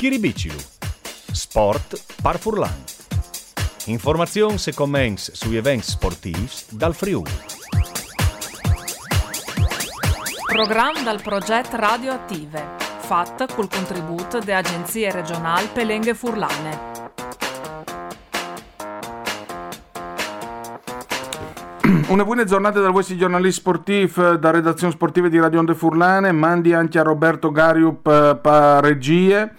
Schiribicilu. Sport par Furlan. Informazioni e commenti sugli eventi sportivi dal Friuli. Programma dal progetto Radioattive, fatto col contributo delle agenzie regionali Pelenghe Furlane. Una buona giornata dal vostro giornalista sportivo da redazione sportiva di Radio Onde Furlane, mandi anche a Roberto Gariup eh, per regie.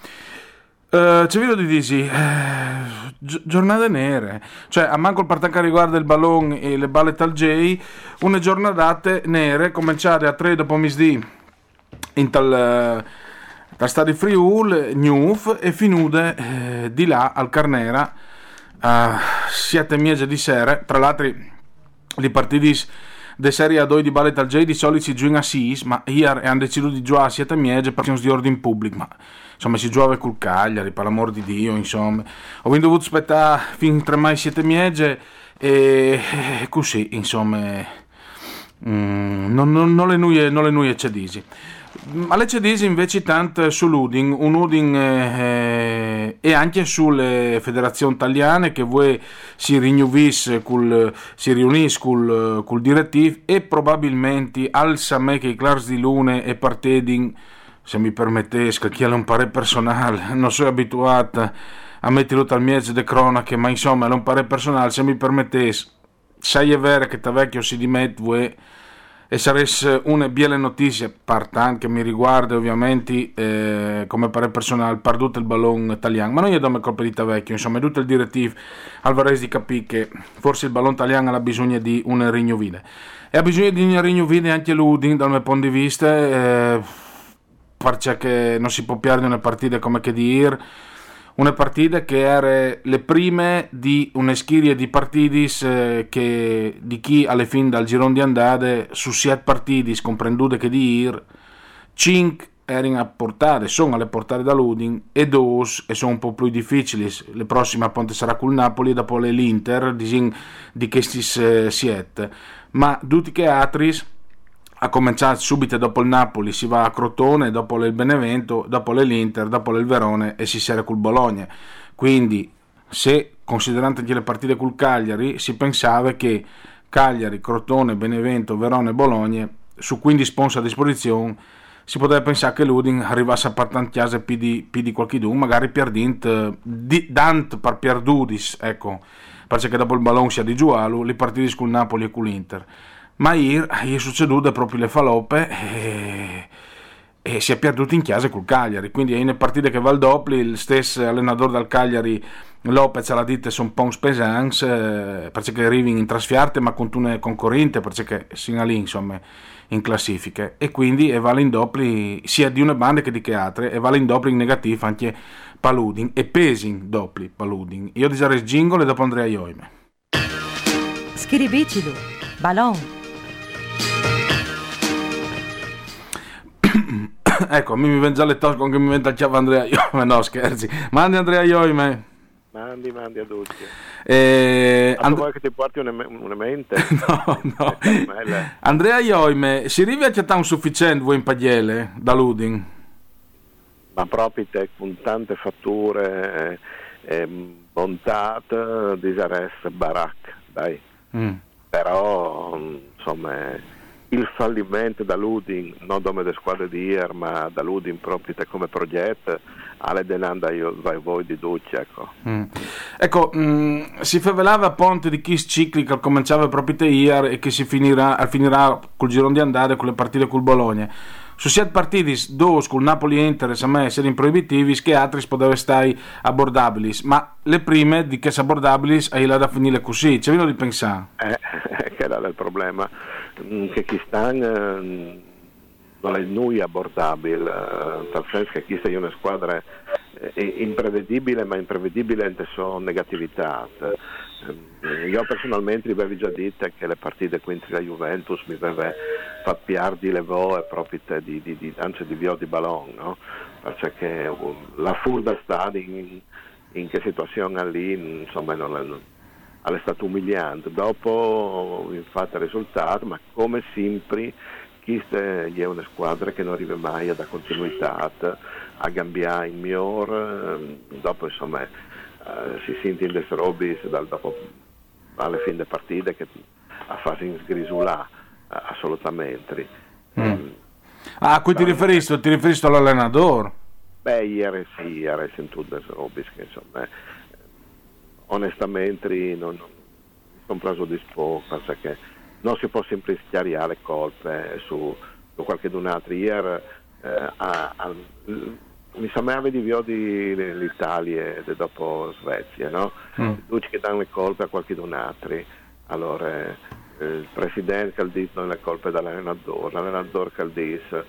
Uh, ci vedo di disi, uh, gi- giornate nere, cioè a manco il partacca riguarda il ballon e le balle tal J, una giornate nere, cominciate a 3 dopo misdì in tal, uh, tal stadio Friul, Newf e finude eh, di là al Carnera. A 7 mesi di sera, tra l'altro li partiti de serie a 2 di balle tal J di solito si giocano a 6, ma ieri hanno deciso di giocare a 7 mesi per di ordine pubblico, ma insomma si giocava col Cagliari, per l'amor di Dio, insomma. Ho dovuto aspettare fino a 3 mai 7 mesi e così, insomma, mm, non, non, non, le nuie, non le nuie cedisi. Ma le cedisi invece tanto sull'Udin, un Udin eh, e anche sulle federazioni italiane che voi si riunisse col, si riunisse col, col direttivo e probabilmente al Samè che i Clars di Lune e partedin se mi permettesca, chi è un parere personale, non sono abituata a metterlo al mezzo de cronache, ma insomma è un parere personale, se mi permettesse, sai è vero che ta vecchio si dimette e sarebbe una bella notizia, partan che mi riguarda ovviamente eh, come parere personale, perduto il ballone italiano, ma non gli do colpa di vecchio, insomma è tutto il direttivo Alvarez di capire che forse il ballone italiano ha bisogno di una rinnovile. E ha bisogno di una rinnovile anche l'Udin dal mio punto di vista. Eh, perché non si può perdere una partita come che dir una partita che era le prime di una schiria di partiti eh, che di chi alle fine dal girone di andate su sette partiti comprendute che di ir 5 erano a portare sono alle portare da Ludin e due e sono un po' più difficili le prossime appunto sarà col Napoli dopo l'Inter di, di questi 7 ma tutti che altri ha cominciato subito dopo il Napoli, si va a Crotone, dopo il Benevento, dopo l'Inter, dopo il Verone e si sera col Bologna. Quindi, se considerando anche le partite col Cagliari, si pensava che Cagliari, Crotone, Benevento, Verone e Bologna, su 15 sponsor a disposizione, si poteva pensare che l'Udin arrivasse a partantiase più di, più di qualche dun, magari Pierdint, di, Dant per Pierdudis, ecco, perché dopo il Ballon sia di Giualu, li partiti con Napoli e con l'Inter ma ieri è succeduto proprio le faloppe e, e, si è perduto in chiesa col Cagliari. Quindi è in partite che va al doppio il stesso allenatore del Cagliari Lopez ha detto sono un po' pesants eh, perché arrivi in trasfiarte ma con una concorrente perché lì insomma in classifiche. E quindi vale in doppio sia di una banda che di che altre e vale in doppio in negativo anche Paludin e Pesin doppio Paludin. Io disare jingle e dopo Andrea Ioime. Schiribicido Ballon ecco, mi viene già le tosche con che mi mette il chiave Andrea Ioime, no scherzi, mandi Andrea Ioime. Mandi, mandi a tutti. Eh, And... vuoi che ti porti una, mente? no, no. Andrea Ioime, si arriva a c'è un sufficiente voi in pagliele da Luding? Ma proprio te, con tante fatture, eh, montate, disaresse, baracca, dai. Mm. Però, insomma il fallimento da Ludin, non come le squadre di ieri, ma da Ludin proprio come progetto, alle denanda io vai voi di Ducci, ecco. Mm. Ecco, mm, si favelava a ponte di Kiss Cicli che cominciava proprio te ieri e che si finirà, finirà col girone di andare con le partite col Bologna. Su sette partiti, due con Napoli e Inter, a me essere proibitivi, che altri potevano stare abbordabili, ma le prime di che abbordabili hai là da finire così, c'è vino di pensare? Eh, che era il problema Che chi stanno non è noi abbordabile, eh, nel senso che questa è una squadra eh, imprevedibile, ma imprevedibile in sua negatività. Eh, io personalmente vi avevo già detto che le partite contro la Juventus mi aveva fatto piardi le voe proprio di, di, di, anzi di via di ballon, no? perché uh, la furda sta in, in che situazione lì, insomma non è, è stato umiliante. Dopo infatti il risultato, ma come sempre questa è una squadra che non arriva mai ad continuità, a cambiare il migliore, ehm, dopo insomma eh, si sente in queste robe dopo alla fine delle partite che a fase sgrisulà eh, assolutamente. Mm. Um, ah, a cui ti riferisci? Ti riferisci all'allenatore? Beh, ieri sì, ieri sento queste robe che insomma eh, onestamente non, sono preso di spoco perché non si può sempre schiariare le colpe su, su qualche d'un altro. Ieri eh, a, a, mi sembrava di via di l'Italia e dopo Svezia, no? Mm. Tutti che danno le colpe a qualche altro. Allora, eh, il presidente che dice non è colpa dell'allenatore, l'allenatore che dice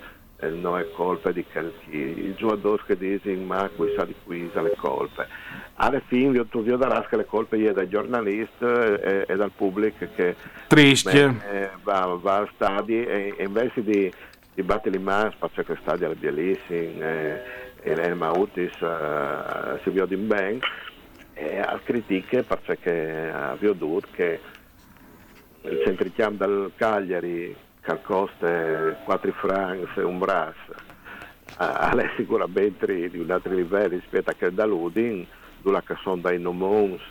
non è colpa di chi, il giocatore che dice ma qui sa di qui sa le colpe. Alla fine tu vi darà che le colpe è dai giornalisti e, e, dal pubblico che beh, va, va al stadio e, e invece di, di battere le mani, spazio che stadio alle bellissime. Eh, Irene Mautis uh, si vede in ben e ha critiche perché abbiamo detto che il centricamp del Cagliari costa 4 francs e un brass è sicuramente di un altro livello rispetto a quel da Ludin dove che sono dai nomons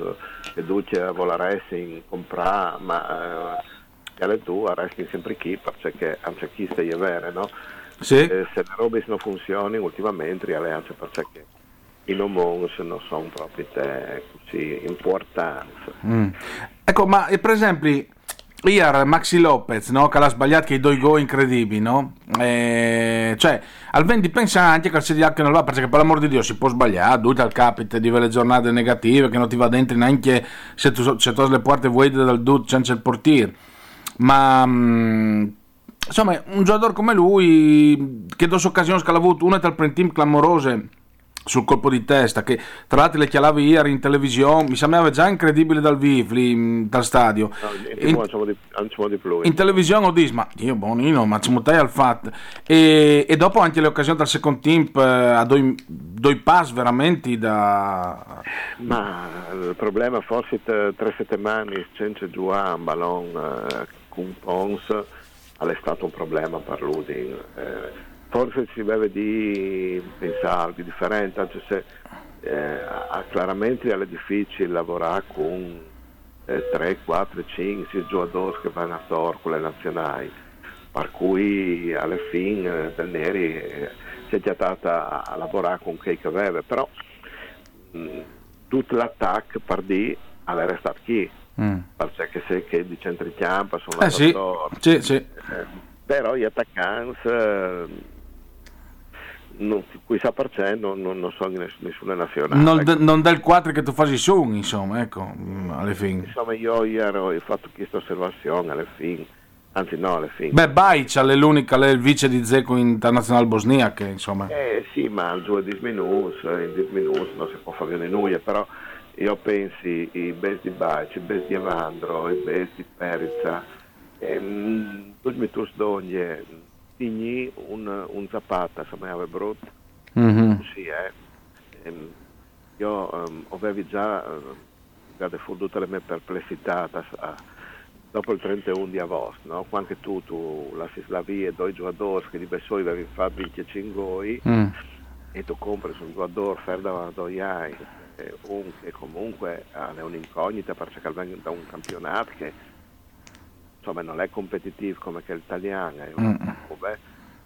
e dove voleresti in comprare ma eh, tu resti sempre qui perché anche chi stai vero no? Sì. Eh, se le robe non funzionano ultimamente le alleanze perché i nomons non sono proprio te, così importanti. Mm. Ecco, ma eh, per esempio, Iar Maxi Lopez, no? che ha sbagliato che i due gol incredibili, no? Eh, cioè, al vendi pensa anche che il CDH non va, perché per l'amor di Dio si può sbagliare, due al capite di quelle giornate negative, che non ti va dentro neanche se tu, se tu le porte vuoi dal dut senza il portiere. Ma... Mm, insomma, un giocatore come lui, che dos occasioni che ha avuto, una tra il team clamorose sul colpo di testa, che tra l'altro le chialavi ieri in televisione, mi sembrava già incredibile dal vivo, lì, dal stadio. No, in, in, in, televisione ho detto, ma io bonino, ma ci mutai al fatto. E, e, dopo anche le occasioni dal second team eh, a due, due pass veramente da... Ma il problema forse tre settimane senza giocare un ballon eh, con Pons è stato un problema per l'Udin. Eh, forse si deve di pensare di differente, anche se eh, chiaramente è difficile lavorare con eh, 3, 4, 5, 6 giocatori che vanno a tor con le nazionali, per cui alla fine eh, del Neri eh, si è già stata a lavorare con chi che aveva, però mh, mm, tutto l'attacco per di avere stato chi mm. perché se che di centricampo sono eh sì, sì, sì. Eh, però gli attaccanti non, qui sa per sé non, non, non so nessuna nazionale. Non, ecco. non del 4 che tu fai su insomma ecco alle fine insomma io ieri ho fatto questa osservazione alle fine anzi no alle fine beh Bajic è l'unica è il vice di Zeco internazionale bosniache insomma. Eh sì ma il giù di minus in 10 minus non si può fare nulla però io penso i best di Bajic i best di Evandro i best di Perizza ehm, tutti mi tu sdoglie Tigny un, un Zapata, sembrava brutto. Mm-hmm. Sì, eh. Ehm, io um, avevo già fuori tutte le mie perplessità uh, dopo il 31 di agosto, no? quando tu, tu lasci la via due giocatori che di Bessoi avevi fatto 25 gol mm. e tu compri un giocatore fermo davanti a due anni, un che comunque è un'incognita perché viene da un campionato che insomma non è competitivo come che l'italiano, è un mm.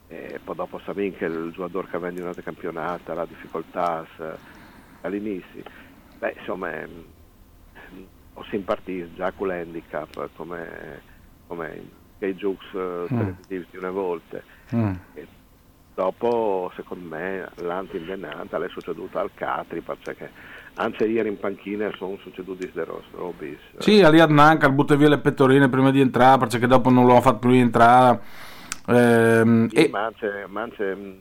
e poi dopo sapete che il giocatore che vende in un campionato ha difficoltà all'inizio. Beh, insomma, mm, ho simpatizzato già con l'handicap come, come i giochi mm. televisivi di una volta. Mm. dopo, secondo me, l'anti-invenante è succeduto al Catri perché anzi ieri in panchina sono succeduti delle robis sì, Aliad Nanca butta via le pettorine prima di entrare perché dopo non lo ha fatto più rientrare Ehm, e... Mance, mance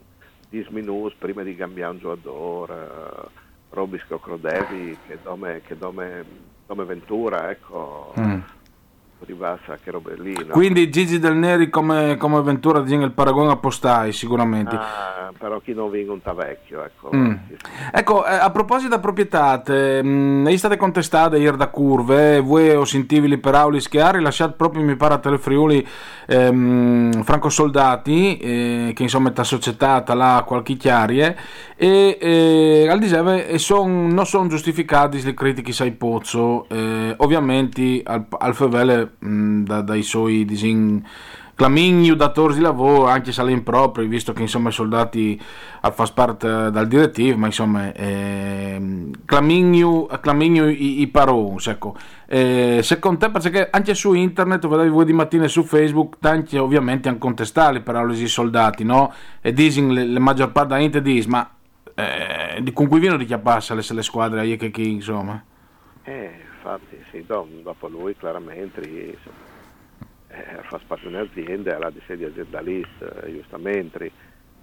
10 minuti prima di cambiare un giocatore, uh, Robis Crocrodevi che dome, che dome, dome Ventura, ecco. Mm di bassa che robe lì. No? Quindi Gigi Del Neri come, come Ventura il paragone a Postai sicuramente. Ah, però chi non vince un vecchio. Ecco, mm. ecco eh, a proposito di proprietà, mm, state contestate ieri da curve, voi ho sentito per Aulis che ha rilasciato proprio mi pare a Telefriuli ehm, Franco Soldati, eh, che insomma è società là qualche chiarie, e eh, al diseve son, non sono giustificati le critiche sai Pozzo, eh, ovviamente al, al fevele mh, da, dai suoi disin Clamigno datori di lavoro anche se impropri visto che insomma i soldati al fa parte dal direttivo ma insomma eh, Clamigno, Clamigno i, i parons ecco eh, secondo te perché anche su internet vedevi voi di mattina su Facebook tanti ovviamente hanno contestato per i soldati no? e dicono le, maggior parte da Inter dice ma eh, con cui viene di chiappassa le, le squadre a chi insomma eh infatti sì dopo lui chiaramente eh, fa parte di un'azienda, ha di sedi aziendalista, eh, giustamente.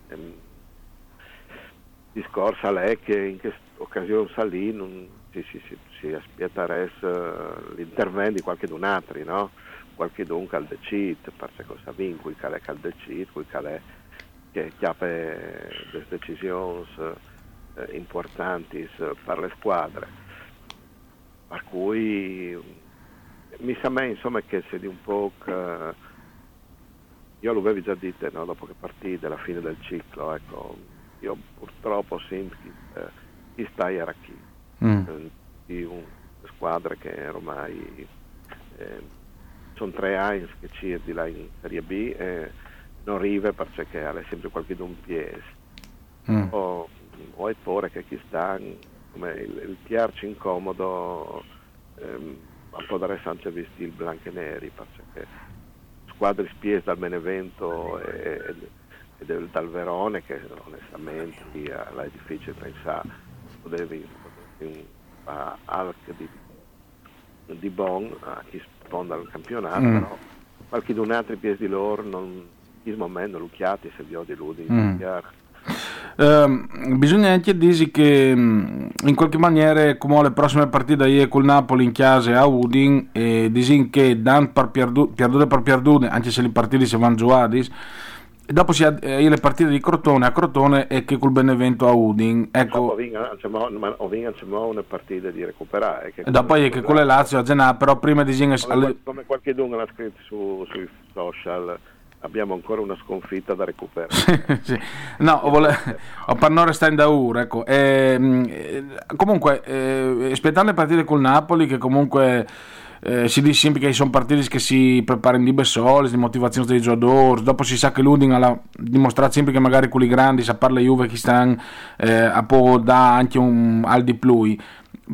Ehm, discorso lei che in questa occasione salì non si, si, si, si aspetteresse uh, l'intervento di qualche d'un altro, no? qualche d'un che al decid, perché cosa vince, qui che è al decid, qui che è che chiappa le decisioni eh, importanti per le squadre. Per cui mi sa me insomma che se di un po' che... io l'avevo già detto no? dopo che partì della fine del ciclo ecco io purtroppo sento che eh, chi sta era chi mm. Eh, di un, squadre che ormai eh, sono tre Heinz che ci di là in Serie B e non arriva perché ha sempre qualche d'un piede mm. o, o è pure che chi sta come il, il tiarci incomodo ehm, ma può dare anche visti il bianco e neri perché squadre spiese dal Benevento e, e del, dal Verone che onestamente là è difficile pensare potevi a Alc di, di Bon a chi sponda il campionato mm. però qualche di un altro piede di loro non in momento lucchiati se vi ho di lui mm. Uh, bisogna anche dire che mm, in qualche maniera come le prossime partite ieri col Napoli in chiesa a Udin e disin che dan per perdute per perdute anche se le partite si vanno giocate e dopo si ha eh, le partite di Crotone a Crotone e che col Benevento a Udin ecco. Ho vinto una partita di recuperare e dopo è che con le Lazio a Genà però prima di come, come qualche dunque l'ha scritto su, sui social abbiamo ancora una sconfitta da recuperare. sì. No, vole... per non restare in daura, ecco. Ehm, eh, comunque, eh, aspettando le partite col Napoli, che comunque eh, si dice sempre che sono partite che si preparano di besoli, di motivazione dei giocatori, dopo si sa che l'Udin ha dimostrato sempre che magari quelli grandi, sa parla Juve che stanno eh, può dare anche un al di più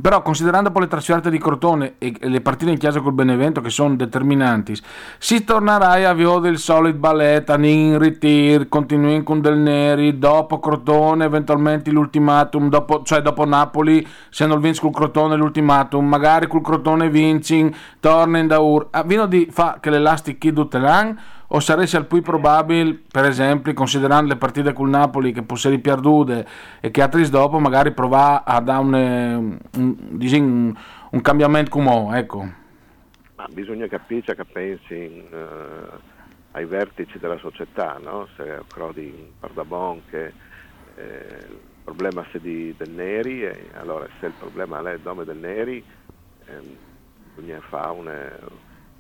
però considerando poi le trasferte di Crotone e le partite in chiesa col Benevento che sono determinanti, si tornerà a avere del solito ballet, in ritir, continui con Del Neri, dopo Crotone eventualmente l'ultimatum, dopo, cioè dopo Napoli se non vinci col Crotone l'ultimatum, magari col Crotone vinci, torna in Daur, ah, vino di fa che l'elastic chi dutelan o sarebbe al più probabile, per esempio, considerando le partite col Napoli che possono perdute e che altri dopo magari provare a dare un, un, un, un cambiamento come ecco. Ma bisogna capire che pensi uh, ai vertici della società, no? se Crodi Pardabon che eh, il problema è di del Neri, e allora se il problema è il nome del Neri, eh, bisogna fare un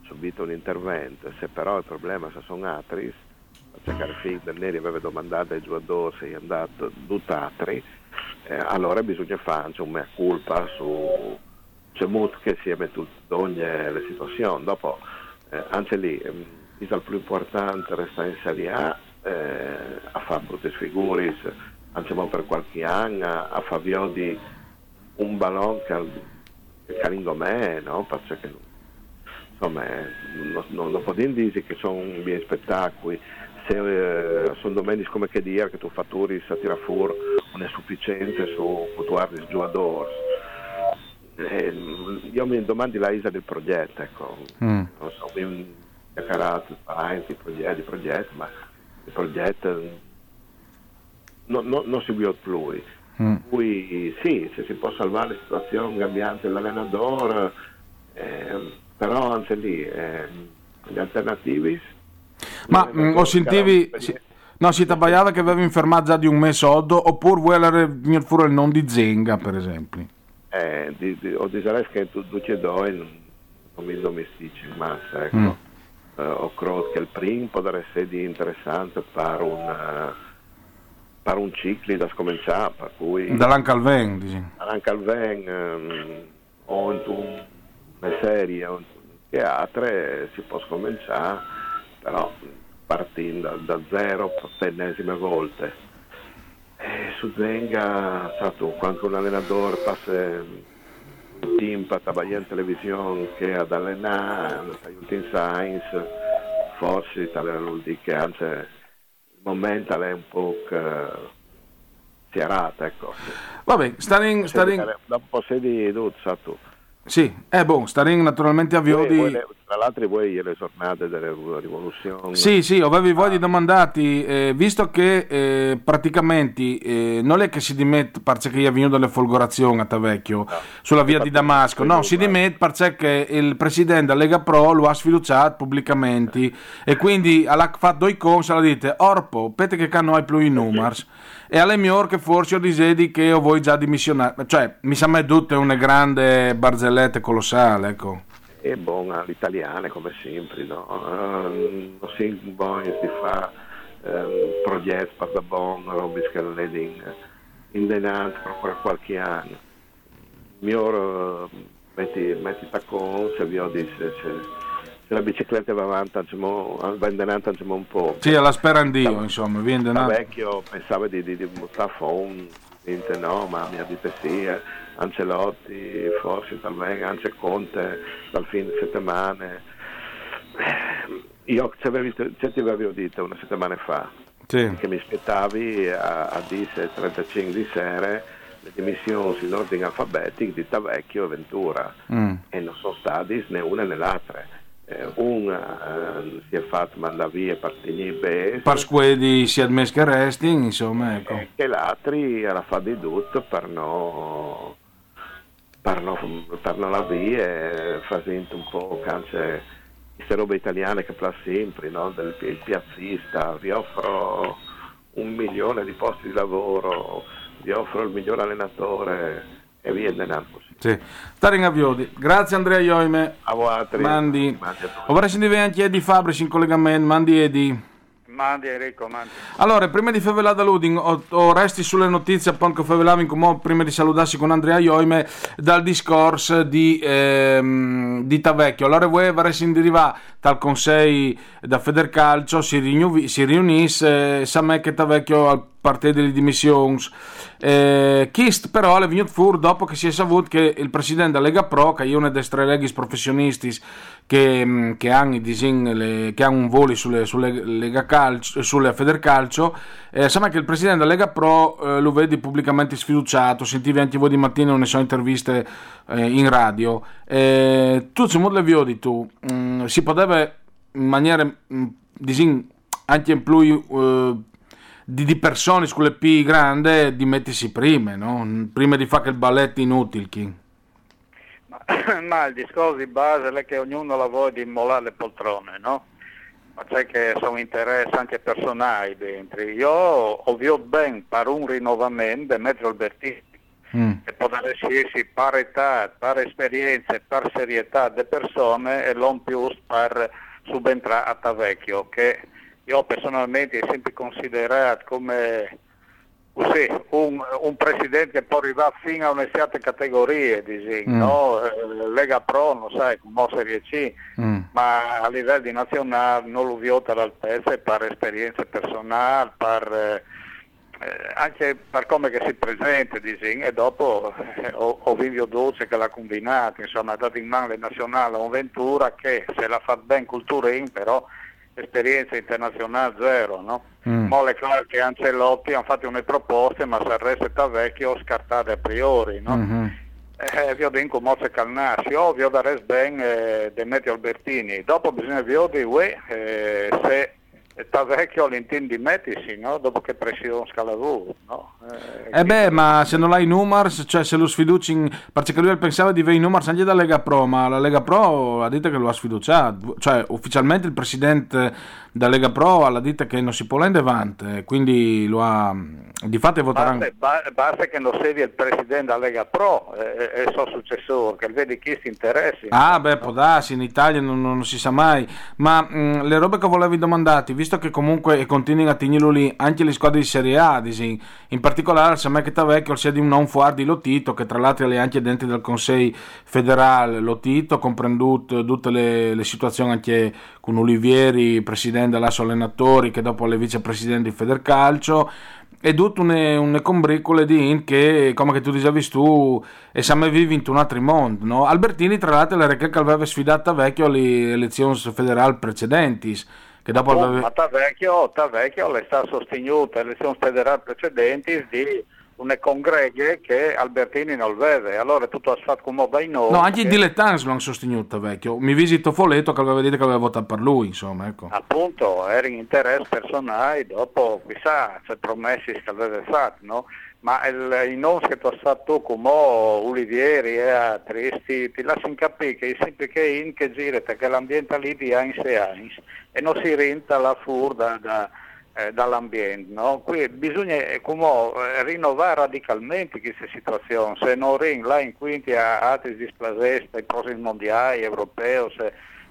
subito un intervento, se però il problema se sono altri, perché fin del Neri aveva domandato ai giocatori se è andato tutti eh, allora bisogna fare un mea culpa su c'è molto che si è in ogni le situazioni. Dopo, eh, anche lì, eh, il più importante resta in Serie A, eh, a fare brutte figure, anche per qualche anno, a fare di un ballon che, che me, no? Perché insomma, non, non, non possiamo dire che sono miei spettacoli, se eh, sono domenici come che dire che tu fatturi a tirare fuori non è sufficiente su tuoi giocatori. Eh, io mi domando la isa del progetto, ecco. Mm. non so, mi chiacchierato, parenti, progetti, progetti, ma il progetto no, no, non si può più. Mm. Cui sì, se si può salvare la situazione cambiante dell'allenatore, eh, però anche lì eh, gli alternativi. Ma mm, o sentivi, si, no, si tabbaiava che avevi infermato già di un mese oddo, oppure vuole venire fuori il nome di Zenga, per esempio? Eh, di, di, o di che tu, tu ci doi non, non mi domestici in massa, ecco. Mm. Uh, ho credo che il primo potrebbe essere interessante per un... Uh, per un ciclo da scominciare, per cui... Dall'Ancalven, dici? Dall'Ancalven, ehm, o in una serie, o in teatro, si può scominciare, però partendo da, zero per l'ennesima volta. E su Zenga, stato, quando un allenatore passa un team per lavorare in televisione che ad allenare, aiuta in science, forse tale vuol dire che anzi momento è un po' tirata, ecco. Vabbè, Staring... Staring... Dopo sei di Duzza tu. Sì, è buono, Staring naturalmente avviò di... Tra l'altro voi le giornate della rivoluzione. Sì, sì, avevi voi di domandati, eh, visto che eh, praticamente eh, non è che si dimette perché è venuto delle folgorazioni a Tavecchio no, sulla via di Damasco, no, si dimette perché il presidente della Lega Pro lo ha sfiduciato pubblicamente e quindi ha fatto due cose, la dite, Orpo, pete che non hai più i numeri e alle mie che forse ho disedi che ho voi già dimissionato, cioè mi sembra tutte una grande barzellette colossale, ecco e buona all'italiana come sempre, no? Non si buono di fare um, progetti per da buon, robe che in, denaro per qualche anno. Mio metti, metti taccone, se vi ho detto, se la bicicletta va avanti, va in denaro un po'. Sì, alla sperandio, insomma, viene. Da vecchio pensavo di, di, di buttare fuori, no, ma mi ha detto sì. Eh Ancelotti, forse talmente anche Conte dal fine settimana. Io ci avevo detto una settimana fa sì. che mi aspettavi a, a 10.35 di sera le dimissioni in ordine alfabetico di Tavecchio e Ventura mm. e non sono stati né una né l'altra. Eh, una eh, si è fatto mandare via per tenere Pasquedi si è admesso che resti, insomma, ecco. E l'altri era fatto di tutto per non parlano, parlano via, facendo un po' cance queste robe italiane che fa sempre, no? del il piazzista, vi offro un milione di posti di lavoro, vi offro il miglior allenatore e via così. Sì. Stare avviodi. Grazie Andrea Ioime. A voi. Mandi. Mandi a Vorrei sentire anche Edi Fabrici in collegamento. Mandi Edi. Mandi Enrico, mandi. Allora, prima di favelare da Luding, o, o, resti sulle notizie che favelavi come prima di salutarsi con Andrea Ioime dal discorso di, ehm, di Tavecchio. Allora voi vorresti indiriva dal Consiglio da Federcalcio, si, riuniv- si riunisse, eh, sa me che Tavecchio al parte delle dimissioni. Eh, Kist però è venuto fuori dopo che si è saputo che il presidente della Lega Pro, che è uno dei tre leghi professionisti che, mm, che, hanno, le, che hanno un volo sulle, sulle, Lega Calcio, sulle Federcalcio, eh, sa che il presidente della Lega Pro eh, lo vedi pubblicamente sfiduciato, sentivi anche voi di mattina, ne so interviste eh, in radio. Eh, tu, le vedi tu, mh, mm, si poteva in maniera mh, mm, anche in più eh, di, di, persone sulle P grande di mettersi prima, no? prima di fare il balletto inutile. Ma, il discorso di base è che ognuno lavora di immolare le poltrone, no? Ma c'è che sono interessi anche personali dentro. Io ho visto ben per un rinnovamento di Metro Albertini, mm. che può esserci per età, per esperienze, per serietà delle persone e non più per subentrare a Tavecchio, che io personalmente ho sempre considerato come così, un, un, presidente può arrivare fino a una certa categoria, disegno, mm. no? Eh, Lega Pro, non sai, come Serie C, mm. ma a livello di nazionale non lo viota all'altezza per esperienze personali, per, eh, anche per come si presenta, disegno, e dopo eh, ho, ho Vivio Dolce che l'ha combinato, insomma ha dato in mano le nazionali a un Ventura che se l'ha fatto ben cultura in però esperienza internazionale zero, no? Mm. Mole claro che Ancelotti hanno fatto una proposte, ma se resta vecchio scartate a priori, no? Mm-hmm. Eh, vi ho detto Mozze Calnassi, o vi ho da res ben eh, Demetrio Albertini. Dopo bisogna vi dire eh, se sta vecchio all'interno di Metisi, no? dopo che pressione scalavù. No? Eh, eh beh, ma se non hai numeri, cioè se lo sfiduci, in... perché lui pensava di avere i numeri anche da Lega Pro, ma la Lega Pro ha detto che lo ha sfiduciato, cioè ufficialmente il presidente da Lega Pro ha detto che non si può andare avanti, quindi lo ha, di fatto voteranno... Basta, basta, che non sia il presidente da Lega Pro e, e il suo successore, che vedi chi si interessi. Ah beh, no? può darsi, in Italia non, non, si sa mai, ma mh, le robe che volevi domandare, visto che comunque continuano a tenerlo anche le squadre di Serie A, in particolare me che vecchio sia di un non fuar di Lotito, che tra l'altro è anche dentro del Consiglio federale, Lotito, comprendute tutte le, le situazioni anche con Olivieri, presidente dell'Asso Allenatori, che dopo le vicepresidenti di Federcalcio, e tutto un, combricole di in che, come tu dicevi tu, e siamo vivi in un altro mondo. No? Albertini, tra l'altro, era che aveva sfidato vecchio alle elezioni federali precedenti. Che dopo oh, aveva... Ma Tavecchio, Tavecchio le sta sostenuto alle elezioni federali precedenti di una congreghe che Albertini non vede, allora tutto ha fatto come dai noi. No, anche che... i dilettanti lo hanno sostenuto, vecchio. Mi visito Foletto che aveva detto che aveva votato per lui, insomma, ecco. Appunto, era in interesse personale, dopo chissà, c'è promessi che aveva fatto, no? Ma il, i non che tu hai fatto come Olivieri e altri, ti, lasciano capire che sempre che in che girate, che l'ambiente lì di anni e anni, e non si renta la furda da eh, dall'ambiente. No? Qui bisogna eh, come, eh, rinnovare radicalmente questa situazione, se non ring là in quinti a altri displacesti, prossimi mondiali, europei,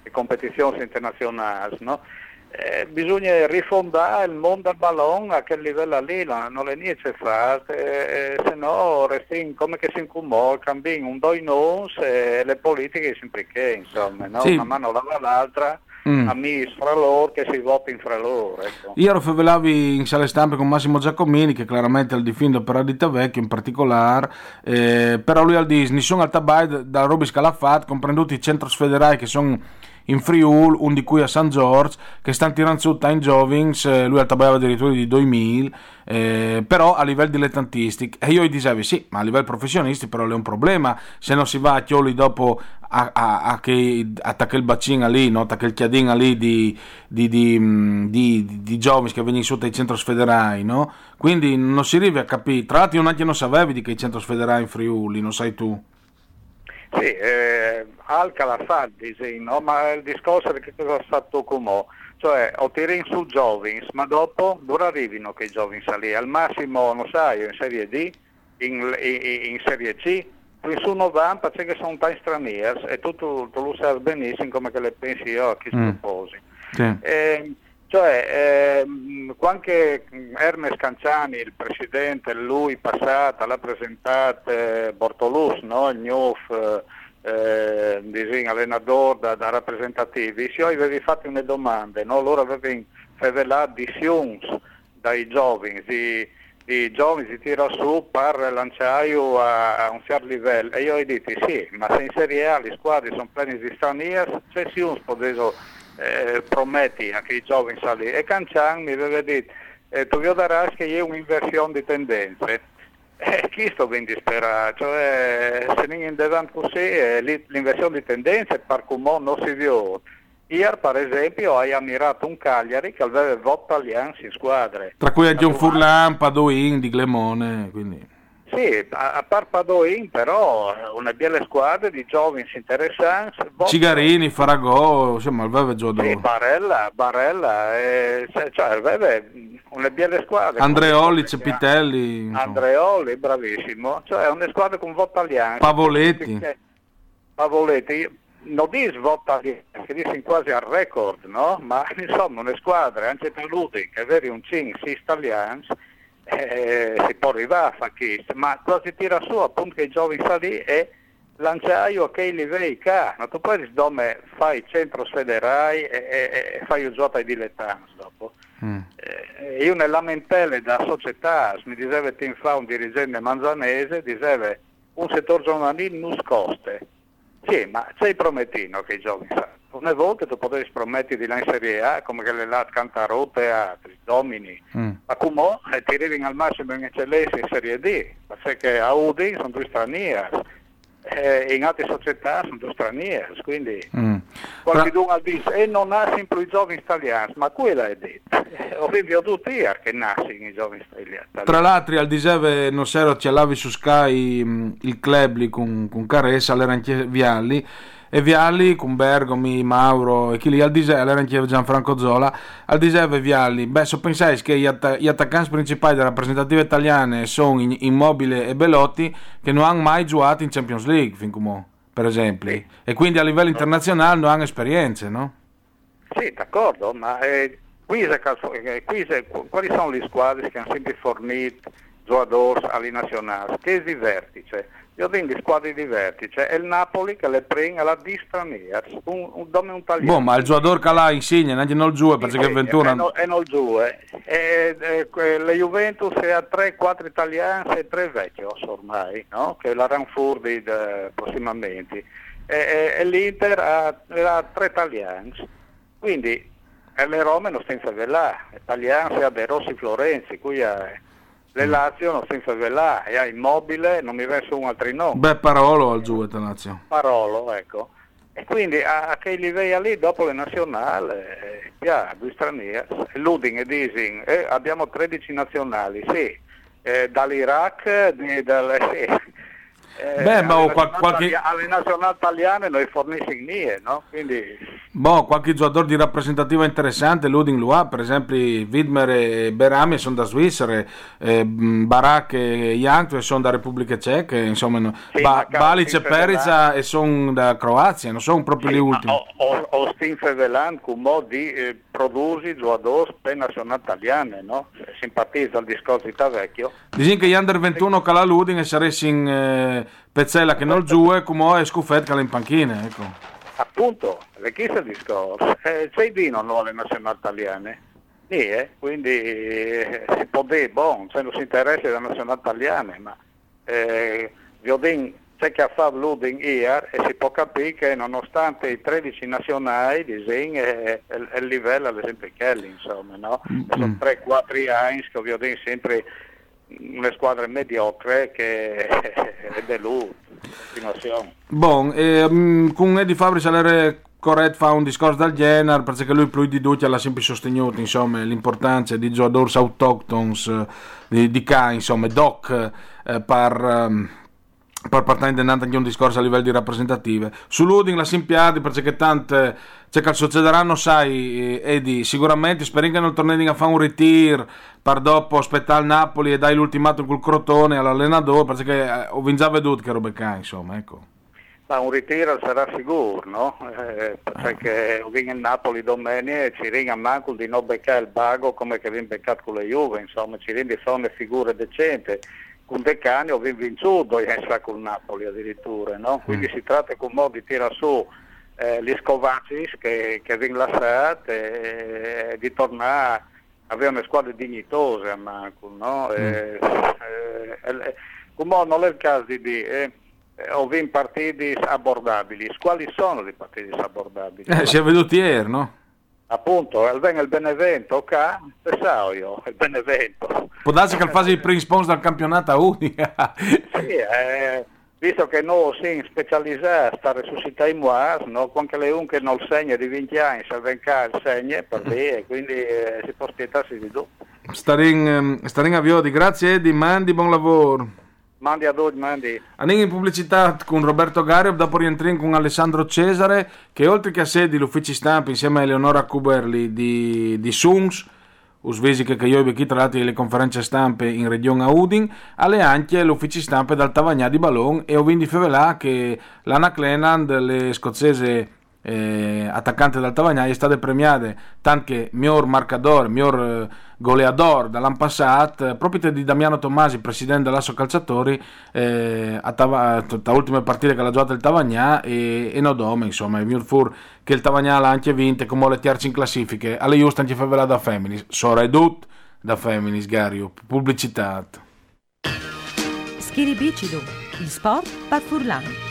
e competizioni internazionali. No? Eh, bisogna rifondare il mondo del ballone a quel livello lì, no? non è niente fatto, eh, se no resti come che si incumò, cambi un doi non e le politiche sempre che, insomma, no? sì. una mano lava l'altra mm. amici fra loro che si votino fra loro. Ecco. Ieri favelavi in sale stampe con Massimo Giacomini che chiaramente è il difendo per Adita Vecchio in particolare, eh, però lui al Disney sono al tabai da Roby Scalafat, comprenduti i centri federali che sono in Friul, un di cui a San Giorgio, che stanno tirando su Time Jovings, eh, lui altabava addirittura di 2000, eh, però a livello dilettantistico. E io gli dicevo sì, ma a livello professionisti però è un problema, se non si va a Chioli dopo a, a, a che attacca il bacino lì, no? attacca il chiadino lì di, di, di, mm, di, di, giovani che vengono su dai centri federali, no? Quindi non si arriva a capire, tra l'altro io anche non sapevi di che i centri federali in Friuli, non sai tu. Sì, eh, Alca la fa disegno, ma il discorso è che cosa ha fatto Comò, cioè o tiri su Giovins, ma dopo dove arrivino che i Giovins lì? Al massimo, non sai, in Serie D, in, in, in Serie C, su 90 c'è che sono tanti stranieri e tu, tu, tu, lo sai benissimo come che le pensi io a chi mm. sposi. Sì. Eh, cioè, eh, anche Hermes Canciani, il presidente, lui passato, l'ha presentato eh, Bortolus, no? il NUF, eh, disegno allenatore da, da, rappresentativi, se io avevi fatto una domanda, no? loro avevano rivelato di Siums dai giovani, di giovani si tira su per lanciaio a, a un certo livello e io ho detto sì, ma se in Serie A le squadre sono piene di stranieri, c'è Siums poteva eh, prometti anche i giovani salì e Cancian mi aveva detto eh, tu vedrai che è un'inversione di tendenze. Eh, chi sto ben disperato? Cioè, se non andiamo così eh, l'inversione di tendenze per come non si vede Ieri per esempio hai ammirato un Cagliari che aveva voto allianze in squadre. Tra cui anche un Furlan, Padoin, di Glemone quindi sì, a, Parpadoin però una bella squadra di giovani interessanti. Cigarini, Faragò, insomma il Veve gioco. Sì, Barella, Barella, eh, cioè il Veve una bella squadra. Andreoli, Cepitelli. Andreoli, bravissimo, cioè una squadra con voto italiano. Pavoletti. Pavoletti, non dice voto che dice quasi al record, no? Ma insomma una squadra, anche per Ludi, che vedi un 5, 6 italiani, eh, si può arrivare a fare questo, ma cosa si tira su appunto che i giovani sta lì è lanciaio a che livelli che ma tu poi dove fai centro federali e, e, e fai gioco ai dilettanti dopo. Mm. Eh, io nella mentele da società mi diceva Tim fa un dirigente manzanese, diceva un settore giovanile non scoste. Sì, ma c'è il promettino che i giovani fanno. Una volta tu potevi promettere di là in Serie A come che le là Cantarote e altri, Domini, mm. ma come eh, ti arrivi al massimo in eccellenza in Serie D, perché a Udi sono due stranieri, eh, in altre società sono due stranieri, quindi mm. qualcuno Però... dice e non ha sempre i giovani italiani, ma quella è detto. ho visto tutti che nascono i giovani italiani. Tra l'altro al Diseve non c'era c'è l'avi su Sky mm, il club con, con Caressa, l'era anche Vialli e Vialli con Bergomi, Mauro e chi lì al Diseve, l'era anche Gianfranco Zola, al Diseve Vialli, beh so pensate che gli, atta- gli, attaccanti principali delle rappresentative italiane sono Immobile e Belotti che non hanno mai giocato in Champions League fin come per esempio sì. e quindi a livello internazionale non hanno esperienze, no? Sì, d'accordo, ma eh, qui, eh, qui quali sono le squadre che hanno sempre fornito giocatori alle nazionali? Che è di vertice? Io vengo di squadre di vertice, è il Napoli che le prende alla distrania, un, un, un, un italiano. Boh, ma il giocatore che l'ha insigne, neanche non il giù, perché sì, 21... È non il giù, eh. e, e, le Juventus ha 3-4 italiani e 3 vecchi ormai, no? che la Ranfurdi prossimamente. E, e, l'Inter ha, ha 3 italiani. Quindi le Rome non senza velà, italiani ha dei Rossi Florenzi, qui è le. Lazio non senza velà, e ha immobile, non mi verso un altro nome. Beh, Parolo al giù Lazio. Parolo, ecco. E quindi a, che livelli lì, dopo le nazionali, eh, yeah, due stranieri, Luding e Dising, eh, abbiamo 13 nazionali, sì, eh, dall'Iraq, di, dal, sì, eh, Beh, ma alle, qual- qualche... alle nazionali italiane noi fornisce no? Quindi... Boh, qualche giocatore di rappresentativa interessante, Luding Lua, per esempio Widmer e Berami sono da Svizzera, eh, Barak e Jank sono da Repubblica Ceca, insomma, no. sì, ba- Balic e Perica e sono da Croazia, non sono proprio sì, gli ultimi. O, o, Stin Fevelan, come di eh, produci giocatori per nazionali italiane, no? Simpatizza il discorso di vecchio. Dicono che gli under 21 che la Luding e sarebbe in... Eh, Pezzella che non giù e come è Scuffet che è in panchina. Ecco. Appunto, le chissà il discorso. Eh, c'è di non le nazionali italiane. Eh? quindi eh, si può dire, bon, se non si interessa delle nazionali italiane, ma eh, c'è che ha fatto l'Uding ieri e si può capire che nonostante i 13 nazionali di Zing è, è, è, il livello ad esempio Kelly, insomma, no? Mm-hmm. Sono 3-4 anni che ovviamente sempre una squadra mediocre che è delusa continuazione. Bon, eh, mm, con Eddie Fabri salere corretto fa un discorso del genere perché lui più di tutti ha sempre sostenuto insomma, l'importanza di giocatori autochtons di, di K, insomma, doc eh, per, um, per partire anche un discorso a livello di rappresentative. Sull'Uding la Simpiardi perché tante cioè che succederanno sai Edi sicuramente speriamo che nel torneo a fare un ritiro per dopo aspettare il Napoli e dai l'ultimato col Crotone all'allenatore perché eh, ho già veduto che robe ca insomma ecco ma un ritiro sarà sicuro no? Eh, perché ho vinto il Napoli domenica e ci ringa manco di non beccare il bago come che viene beccato con le Juve insomma ci rende fare una figura decente con De Cani ho vinto e con Napoli addirittura no? quindi mm. si tratta con modo di tirare su eh, gli Scovacis che, che vengono lasciati e, e, di tornare a avere una squadra dignitosa a Manco, no? Mm. Eh, eh, come non è il caso di dire eh, ho vinto partiti abbordabili, quali sono i partiti abbordabili? Eh, si è veduto ieri, no? Appunto, venga il Benevento, ok? Pensavo io, il Benevento. Può darsi che il fase di pre-sponsor dal campionato unica. sì, eh, visto che noi siamo specializzati a resuscitare i moas, no? anche le un che non segna di 20 anni, se venga il segno per lì, quindi eh, si può aspettarsi di dopo. Starin, ehm, a Viodi, grazie Edi, mandi, buon lavoro. Mandi a tutti, mandi. Andiamo in pubblicità con Roberto Gario, dopo rientriamo con Alessandro Cesare, che oltre che a sedi l'ufficio stampa insieme a Eleonora Kuberli di, di Sungs, Usvesi che io qui tra l'altro le conferenze stampe in regione Udin, alle anche l'ufficio stampe dal Tavagnà di Ballon e ho vinto Fevelà che l'Anna Cleland, le scozzese eh, attaccante dal Tavagnai, è stata premiata anche miglior marcador, miglior eh, goleador dall'anno passato, proprio di Damiano Tommasi, presidente dell'Asso Calciatori, eh, a Tava, ultime partite che ha giocato il Tavagnà e, e Nodome, insomma, il fur che il Tavagnà l'ha anche vinto come le terze in classifiche, alle Just anche favela da Feminis, sora edut da Feminis, Gario, pubblicità. Schiribicido, il sport Furlan.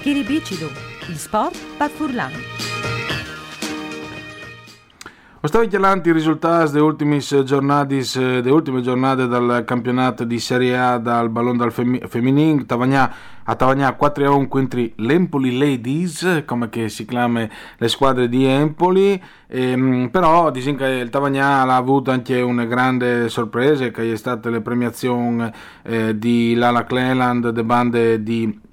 Schiribicido, il sport per Furlan. Stavi chiamando i risultati delle ultime giornate, dal campionato di Serie A dal Ballon dal fem- femminile, Tavagnà, a Tavagnà 4 a 1 contro l'Empoli Ladies, come si chiama le squadre di Empoli, ehm, però che il Tavagnà ha avuto anche una grande sorpresa, che è stata la premiazione eh, di Lala Cleland, de bande di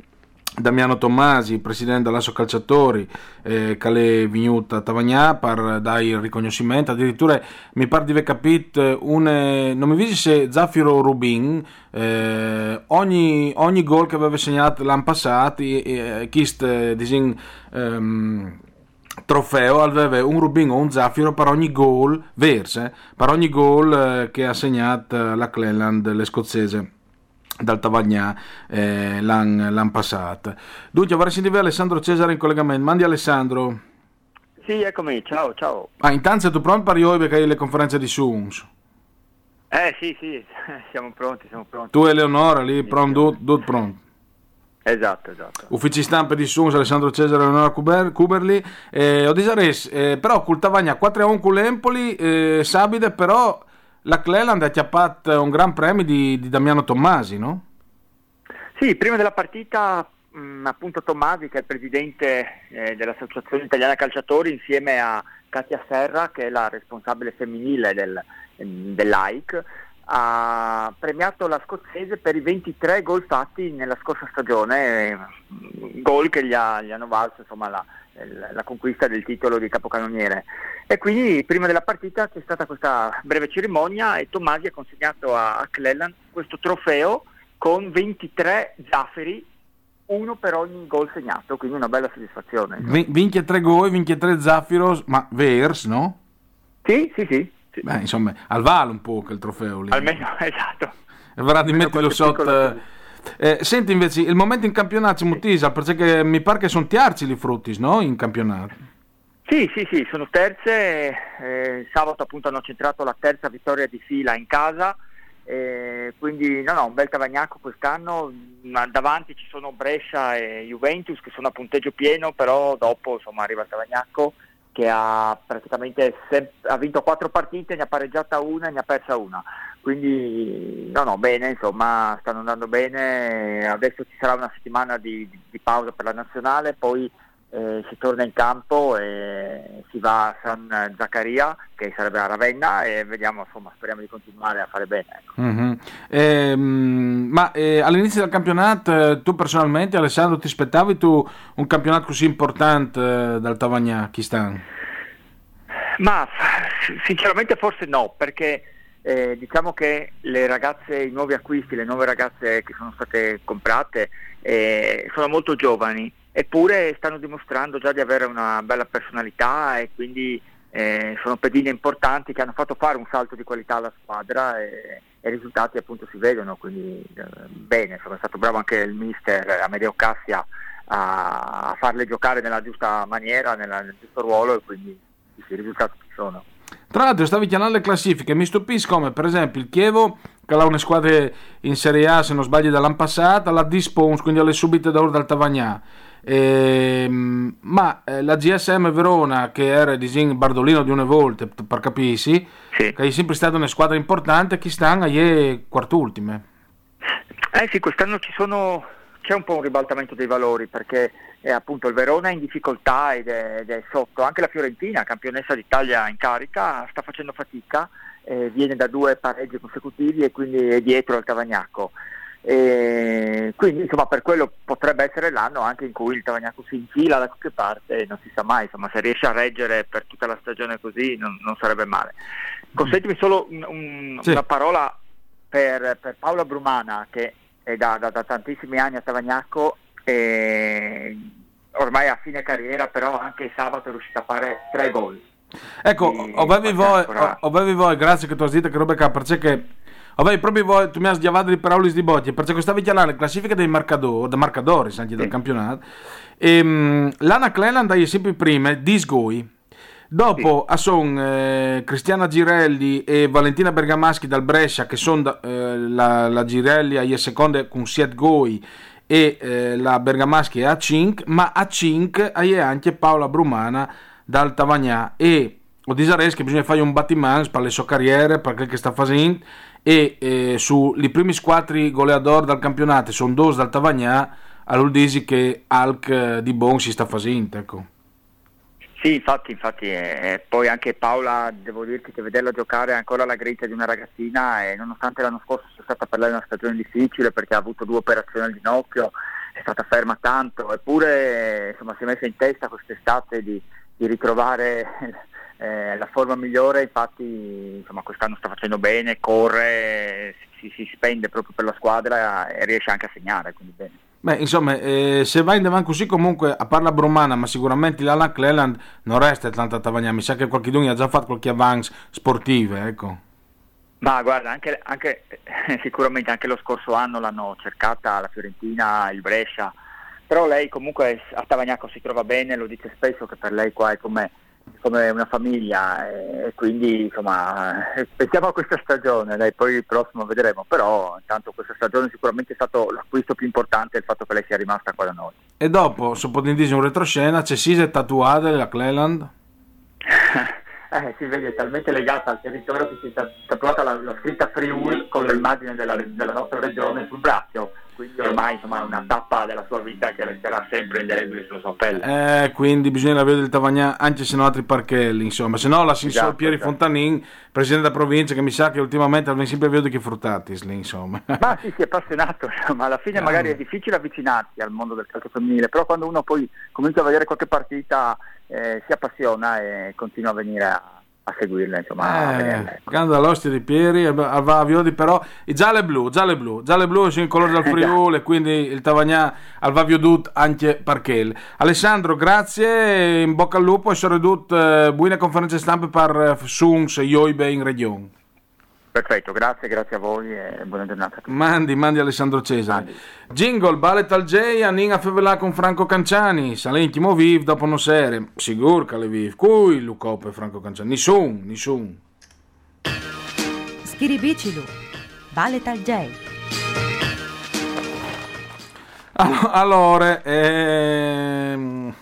Damiano Tommasi, presidente dell'Asso Calciatori, eh, che è venuto a Tavagnà per dare il riconoscimento. Addirittura mi pare di aver capito, un, non mi dice se Zaffiro Rubin, eh, ogni, ogni gol che aveva segnato l'anno passato, eh, chist, disin, ehm, trofeo aveva un Rubin o un Zaffiro per ogni gol, verse, per ogni gol eh, che ha segnato la Cleland, l'escozzese dal Tavagnà eh, l'anno, l'anno passato. Dunque, vorrei sentire Alessandro Cesare in collegamento. Mandi Alessandro. Sì, eccomi, ciao, ciao. Ah, intanto tu pronto per io perché hai le conferenze di Suns? Eh sì, sì, siamo pronti, siamo pronti. Tu e Leonora lì, pronto, tutto pronto. Esatto, esatto. Uffici stampa di Suns, Alessandro Cesare e Leonora Cuber, Cuberli. Eh, Odisares, eh, però col Tavagna 4 a 1 con l'Empoli, eh, Sabide però la Cleland ha chiappato un gran premio di, di, Damiano Tommasi, no? Sì, prima della partita mh, mm, appunto Tommasi, che è il presidente eh, dell'Associazione Italiana Calciatori, insieme a Katia Serra, che è la responsabile femminile del, dell'AIC, ha premiato la scozzese per i 23 gol fatti nella scorsa stagione, eh, gol che gli, ha, gli hanno valso insomma, la, la conquista del titolo di capocannoniere. E quindi prima della partita c'è stata questa breve cerimonia e Tomasi ha consegnato a, a Cleland questo trofeo con 23 zafferi, uno per ogni gol segnato, quindi una bella soddisfazione. Vince tre gol, vince tre zaffiros, ma vers, no? Sì, sì, sì. Sì. Beh, insomma, al vale un po' quel trofeo lì. Almeno, esatto. E verrà di metterlo sotto... Eh, senti invece, il momento in campionato Mutisa, perché mi pare che sono tiarci i frutti, no? In campionato. Sì, sì, sì, sono terze. Eh, sabato appunto hanno centrato la terza vittoria di fila in casa. Eh, quindi no, no, un bel Tavagnacco quest'anno, davanti ci sono Brescia e Juventus che sono a punteggio pieno, però dopo insomma, arriva il Tavagnacco che ha praticamente se- ha vinto quattro partite, ne ha pareggiata una e ne ha persa una. Quindi no, no, bene, insomma, stanno andando bene, adesso ci sarà una settimana di, di pausa per la nazionale, poi eh, si torna in campo e si va a San Zaccaria, che sarebbe a Ravenna, e vediamo, insomma, speriamo di continuare a fare bene. Ecco. Mm-hmm. Eh, ma eh, all'inizio del campionato, eh, tu personalmente, Alessandro, ti aspettavi tu un campionato così importante eh, dal Tavagnà, Chistan? Ma sinceramente forse no, perché eh, diciamo che le ragazze, i nuovi acquisti, le nuove ragazze che sono state comprate eh, sono molto giovani, eppure stanno dimostrando già di avere una bella personalità e quindi eh, sono pedine importanti che hanno fatto fare un salto di qualità alla squadra e, e i risultati appunto si vedono, quindi eh, bene, insomma, è stato bravo anche il mister Amedeo Cassia a, a farle giocare nella giusta maniera, nella, nel giusto ruolo e quindi i risultati ci sono. Tra l'altro stavi chiamando le classifiche, mi stupisco come per esempio il Chievo che ha una squadra in Serie A se non sbaglio dall'anno passato, la Dispons quindi alle subite d'oro dal Tavagnà. Ehm, ma eh, la GSM Verona che era disin Bardolino di una volta per capirsi sì. che è sempre stata una squadra importante chi stanno a quart'ultime eh sì quest'anno ci sono c'è un po' un ribaltamento dei valori perché eh, appunto il Verona è in difficoltà ed è, ed è, sotto, anche la Fiorentina, campionessa d'Italia in carica, sta facendo fatica, eh, viene da due pareggi consecutivi e quindi è dietro al Tavagnacco. E quindi insomma per quello potrebbe essere l'anno anche in cui il Tavagnacco si infila da qualche parte e non si sa mai, insomma se riesce a reggere per tutta la stagione così non, non sarebbe male. Consentimi solo un, un, sì. una parola per, per Paola Brumana che è da, da, da tantissimi anni a Tavagnacco e ormai a fine carriera però anche sabato è riuscito a fare tre gol. Ecco, avevi voi, avevi voi, grazie che tu hai detto che roba qua, perché avevi proprio voi, tu mi hai schiavato di parole di botti, perché questa chiamando la classifica dei marcadori, dei marcadori anche sì. del campionato, e, um, l'Anna Cleland è sempre prima, disgoi. Dopo sì. sono eh, Cristiana Girelli e Valentina Bergamaschi dal Brescia, che sono eh, la, la, Girelli a seconda con Siet Goi e eh, la Bergamaschi a 5, ma a 5 è anche Paola Brumana dal Tavagnà e o disares che bisogna fare un battimans per le sue carriere, per quel che sta facendo e eh, sui primi quattro goleador dal campionato sono due dal Tavagnà, all'Uldisi che Alc eh, di Bon si sta facendo, ecco. Sì, infatti, infatti eh, poi anche Paola, devo dirti che vederla giocare è ancora la grinta di una ragazzina e nonostante l'anno scorso sia stata per lei una stagione difficile perché ha avuto due operazioni al ginocchio, è stata ferma tanto, eppure insomma, si è messa in testa quest'estate di, di ritrovare eh, la forma migliore, infatti insomma, quest'anno sta facendo bene, corre, si, si spende proprio per la squadra e riesce anche a segnare, quindi bene. Beh, insomma, eh, se va in avanti così comunque, a parla Brumana, ma sicuramente l'Alan Cleland non resta tanta Tavagna, mi sa che qualcuno ha già fatto qualche avance sportive, ecco. Ma guarda, anche, anche, sicuramente anche lo scorso anno l'hanno cercata la Fiorentina, il Brescia, però lei comunque a Tavagnaco si trova bene, lo dice spesso che per lei qua è come come una famiglia e quindi insomma pensiamo a questa stagione, dai, poi il prossimo vedremo, però intanto questa stagione sicuramente è stato l'acquisto più importante il fatto che lei sia rimasta qua da noi. E dopo, su un retroscena, c'è Sise tatuata la Cleland? eh, si vede talmente legata al territorio che si è tatuata la, la scritta Friuli con l'immagine della, della nostra regione sul braccio quindi ormai insomma, è una tappa della sua vita che resterà sempre indelebile sulla sua pelle. Eh, quindi bisogna avere del Tavagnà anche se non altri parchelli, insomma, se no la Sinsol esatto, Pieri esatto. Fontanin, presidente della provincia, che mi sa che ultimamente aveva sempre veduto che fruttatis lì, insomma. Ma sì, si è appassionato, insomma, alla fine magari è difficile avvicinarsi al mondo del calcio femminile, però quando uno poi comincia a vedere qualche partita eh, si appassiona e continua a venire a a seguirle insomma eh, ecco. all'ostia di Pieri a Viodi però i gialle blu gialle blu gialle blu sono in colore del Friuli quindi il Tavagnà al Vavio Dut anche Parchel. Alessandro grazie in bocca al lupo e sono eh, buone conferenze stampe per Sungs Ioibe in regione Perfetto, grazie, grazie a voi e buona giornata. Mandi, mandi Alessandro Cesare. Mandi. Jingle, Ballet al J, Anin a Fevelà con Franco Canciani, Salentimo viv dopo una serie, sicuro che le viv, cui Lucop e Franco Canciani, nessun, nessun. Schiribicilu, Ballet al J. Allora, ehm...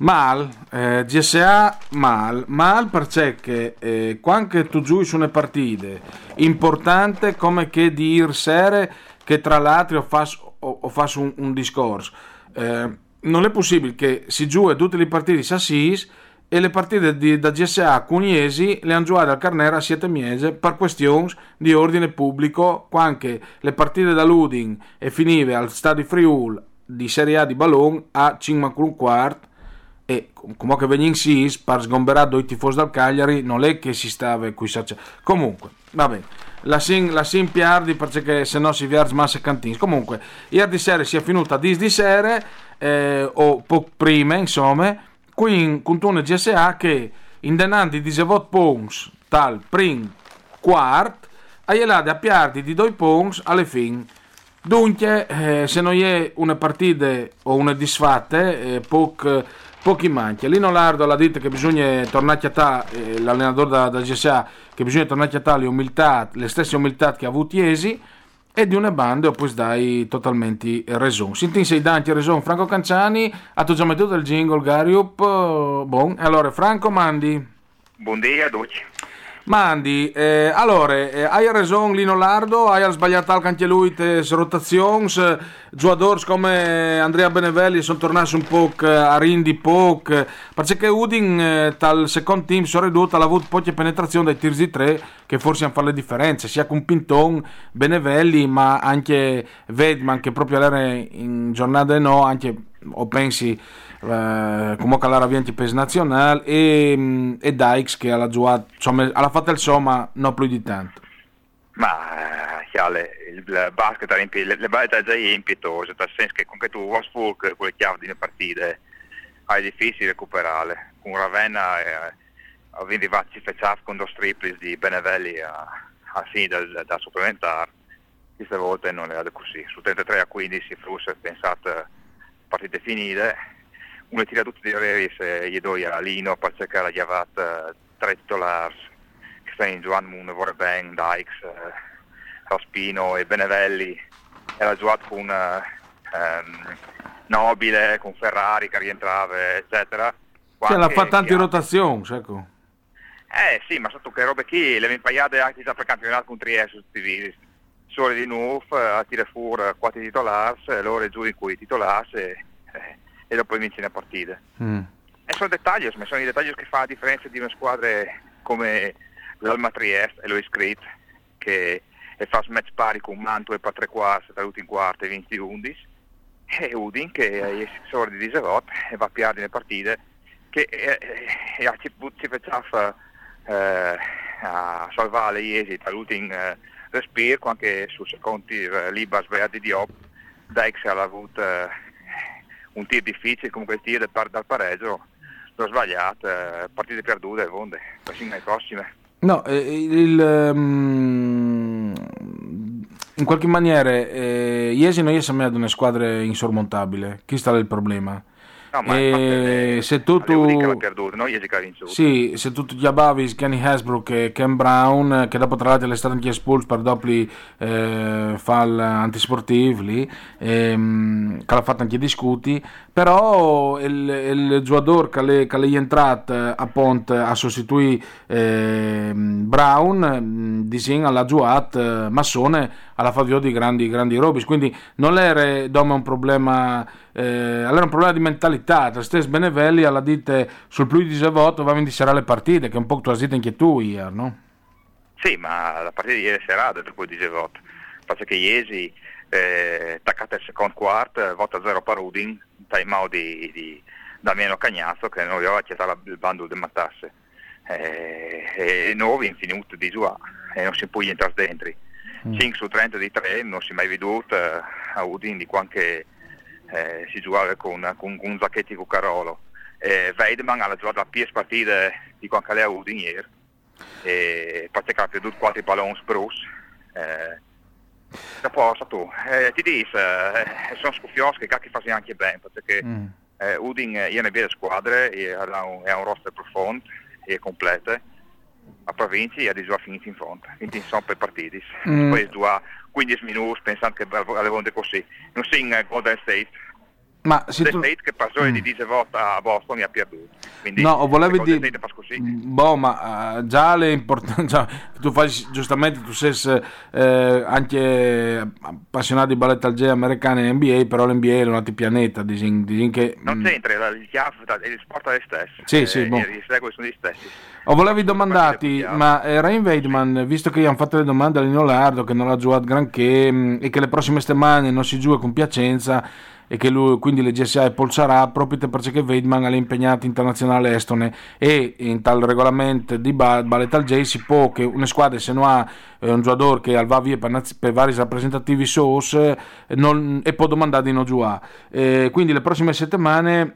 Mal, eh, GSA mal, mal perché eh, quando tu giochi su una partita importante come che di ir sere che tra l'altro faccio fas un, un, discorso eh, non è possibile che si giochi tutte le partite sassis e le partite di, da GSA cuniesi le hanno giocate al Carnera a siete mesi per questioni di ordine pubblico quando le partite da Luding e finive al Stadio Friul di Serie A di Ballon a 5 quarto e come che vengono sis per sgomberare due tifosi dal Cagliari non è che si stava qui comunque va bene la sin, la sin piardi perché se no si viaggia massa cantini comunque ieri sera si è finita a 10 di sera eh, o poco prima insomma qui con un GSA che in denanti di 18 punti tal prim quart a a piardi di due punti alle fine dunque eh, se non è una partita o una disfatte eh, poco pochi manchi. Lino Lardo l'ha detto che bisogna tornare a ta, eh, l'allenatore da, da GSA, che bisogna tornare a ta le, umiltà, le stesse umiltà che ha avuto Iesi e di una banda o poi dai totalmente ragione. Senti sei danti ragione Franco Canciani, ha già mettuto il jingle Gariup, bon, allora Franco mandi. Buongiorno a tutti. Mandi, eh, allora, eh, hai ragione Lino Lardo, hai sbagliato anche lui le rotazioni, giocatori come Andrea Benevelli sono tornati un po' a rindi poco, perché Udin eh, dal secondo team sono ridotto, ha avuto poche penetrazioni dai tir di tre che forse hanno fatto le differenze, sia con Pinton, Benevelli, ma anche Vedman che proprio era in giornata no, anche o pensi eh, comunque alla Ravienti PES nazionale e, mm, e Dykes che alla fatta il somma non più di tanto. Ma chiale, il basket riempie, le, le balle già impietose, nel senso che con che tu Wolfsburg con le chiavi di partite è difficile recuperare. Con Ravenna eh, ha vinto i fecciati con due triples di Benevelli a, a fine da, supplementare. Questa volta non è così. Su 33 a 15 fosse pensato partite finite una tiraduta di Reris gli do a Lino per cercare di avere tre titolari che sono Joan Moon, Vorben, Dykes, eh, Raspino e Benevelli era giocato con ehm, Nobile, con Ferrari che rientrava eccetera cioè, l'ha fatto tante rotazioni ecco. Eh sì, ma sotto che robe qui, le impaiate anche già per campionato con Trieste civili. Sole di Nuf, a tirare fuori quattro titolars, loro giù in cui titolars e, eh, e dopo vince la partita. Mm. E sono dettagli, ma sono i dettagli che fanno la differenza di una squadra come l'Alma Trieste e lo iscritto, che fa match pari con Manto e quarti, saluti in quarto e vinti 11, e Udin che è sordi di Zerot e va a piardere le partite che eh, eh, ci faceva eh, a salvare gli esiti all'ultimo eh, respiro anche su secondi eh, Libas Verdi di Op Dex ha avuto eh, un tiro difficile comunque il tiro dal, pareggio l'ho sbagliato eh, partite perdute vonde le prossime. No il, um, in qualche maniera eh, a me ad una squadra insormontabile. Chi sta il problema No, ma e se tu, tu perduto, no? sì, se tu ti abbavi Kenny Hasbrook e Ken Brown, che dopo tra l'altro è stato anche espulso per doppi eh, fall antisportivi, ehm, che l'ha fatto anche discuti, però il, il giocatore che, che è entrato a Pont a sostituire eh, Brown, disegna alla giocato Massone alla favore di grandi, grandi robis, quindi non era dome un problema eh, allora un problema di mentalità. Tra stessi Benevelli alla dite sul più di voto va a indicare le partite, che è un po' tua zita anche tu ieri, no? Sì, ma la partita di ieri sera ha detto di voto. Faccio che Iesi, eh, attaccata al secondo quarto, vota 0 per Udin, time out di, di Damiano Cagnazzo, che non aveva accettato il bando di Matasse. Eh, e 9 infinito di giù e non si può entrare dentro. Mm. 5 su 30 di 3 non si è mai veduto eh, a Udin di qualche eh, si giocava con, con, con Zacchetti Cuccarolo. Eh, Weidman ha giocato la PS partita di quando lei ha avuto ieri e perché ha perduto quattro palloni spruce. Eh, dopo tu, eh, ti dico, eh, sono scuffioso che cacchio fa anche bene perché mm. eh, Udin è una bella squadra, è un, è un roster profondo e completo a provincia e ha già finito in fondo, quindi sono per partiti. Mm. Poi già 15 minuti pensando che avevano così. Non si in Golden State. Ma se tu... State che passò mm. di 10 volte a Boston e ha perduto. Quindi, no, volevi dire... Boh, ma uh, già le importanti... tu fai giustamente, tu sei eh, anche appassionato di ballet algea americana e NBA, però l'NBA è un altro pianeta, disin, disin che... Non mm. c'entra, il, il sport è lo stesso. Sì, eh, sì, boh. I regole sono gli stessi. O volevi domandarti, ma eh, Rain Weidman, visto che gli hanno fatto le domande a Leonardo, che non ha giocato granché mh, e che le prossime settimane non si gioca con Piacenza e che lui, quindi le GSA polsarà proprio perché Weidman è impegnato internazionale estone e in tal regolamento di Ballet J si può che una squadra se non ha eh, un giocatore che va via per, per, vari rappresentativi SOS eh, non, e può domandare di non giocare. Eh, quindi le prossime settimane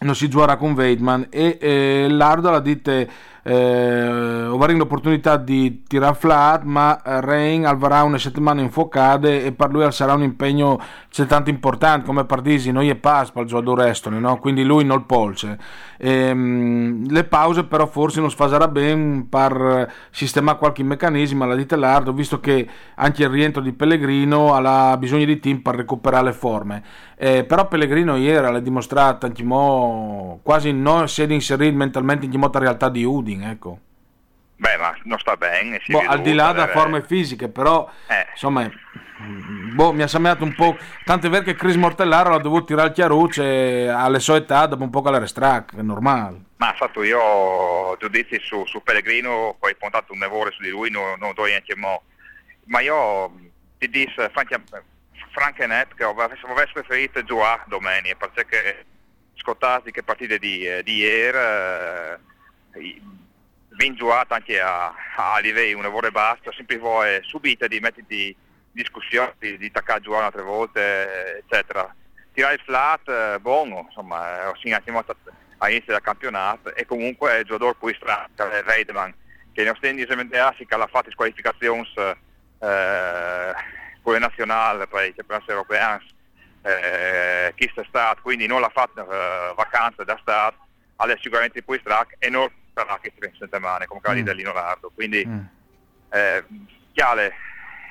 non si giocherà con Weidman e eh, Lardo la dite eh, avere l'opportunità di tirare flat ma Rain avrà una settimana infuocate e per lui sarà un impegno tanto importante come per Disi noi pass per il giocatore estone no? quindi lui non il polse ehm, le pause però forse non sfaserà bene per sistemare qualche meccanismo alla dite Lardo visto che anche il rientro di Pellegrino ha bisogno di team per recuperare le forme. Eh, però Pellegrino ieri l'ha dimostrato anche mo, quasi non si è inserito mentalmente in molta realtà di Udi Holding, ecco. Beh, ma non sta bene. Boh, al di là da forme fisiche, però eh. insomma, boh, mi ha sembrato un po'. Tanto è vero che Chris Mortellaro l'ha dovuto tirare al chiarucce alle sue età dopo un po' che strac, è normale. Ma fatto io giudizi su, su Pellegrino, poi puntato un nevore su di lui, non, non do niente mo. Ma io ti dico, Frank e Net, che avessi preferito giocare domenica, perché scottati che partite di, eh, di ieri. Eh, ben giocato anche a, a livello un lavoro e basta, sempre vuoi subito di metterti in discussione, di, di attaccare a giocare altre volte, eccetera. Tirare il flat, eh, buono, insomma, ho segnato all'inizio del campionato e comunque il giocatore poi strano, Reidman, che non sta inizialmente che l'ha fatto in qualificazioni eh, con le nazionali per i campionati europei, eh, chi sta stato, quindi non l'ha fatto eh, vacanza da stato, adesso sicuramente poi strack e non sarà che si settimane come quelli mm. dell'Inorardo quindi mm. eh, chiale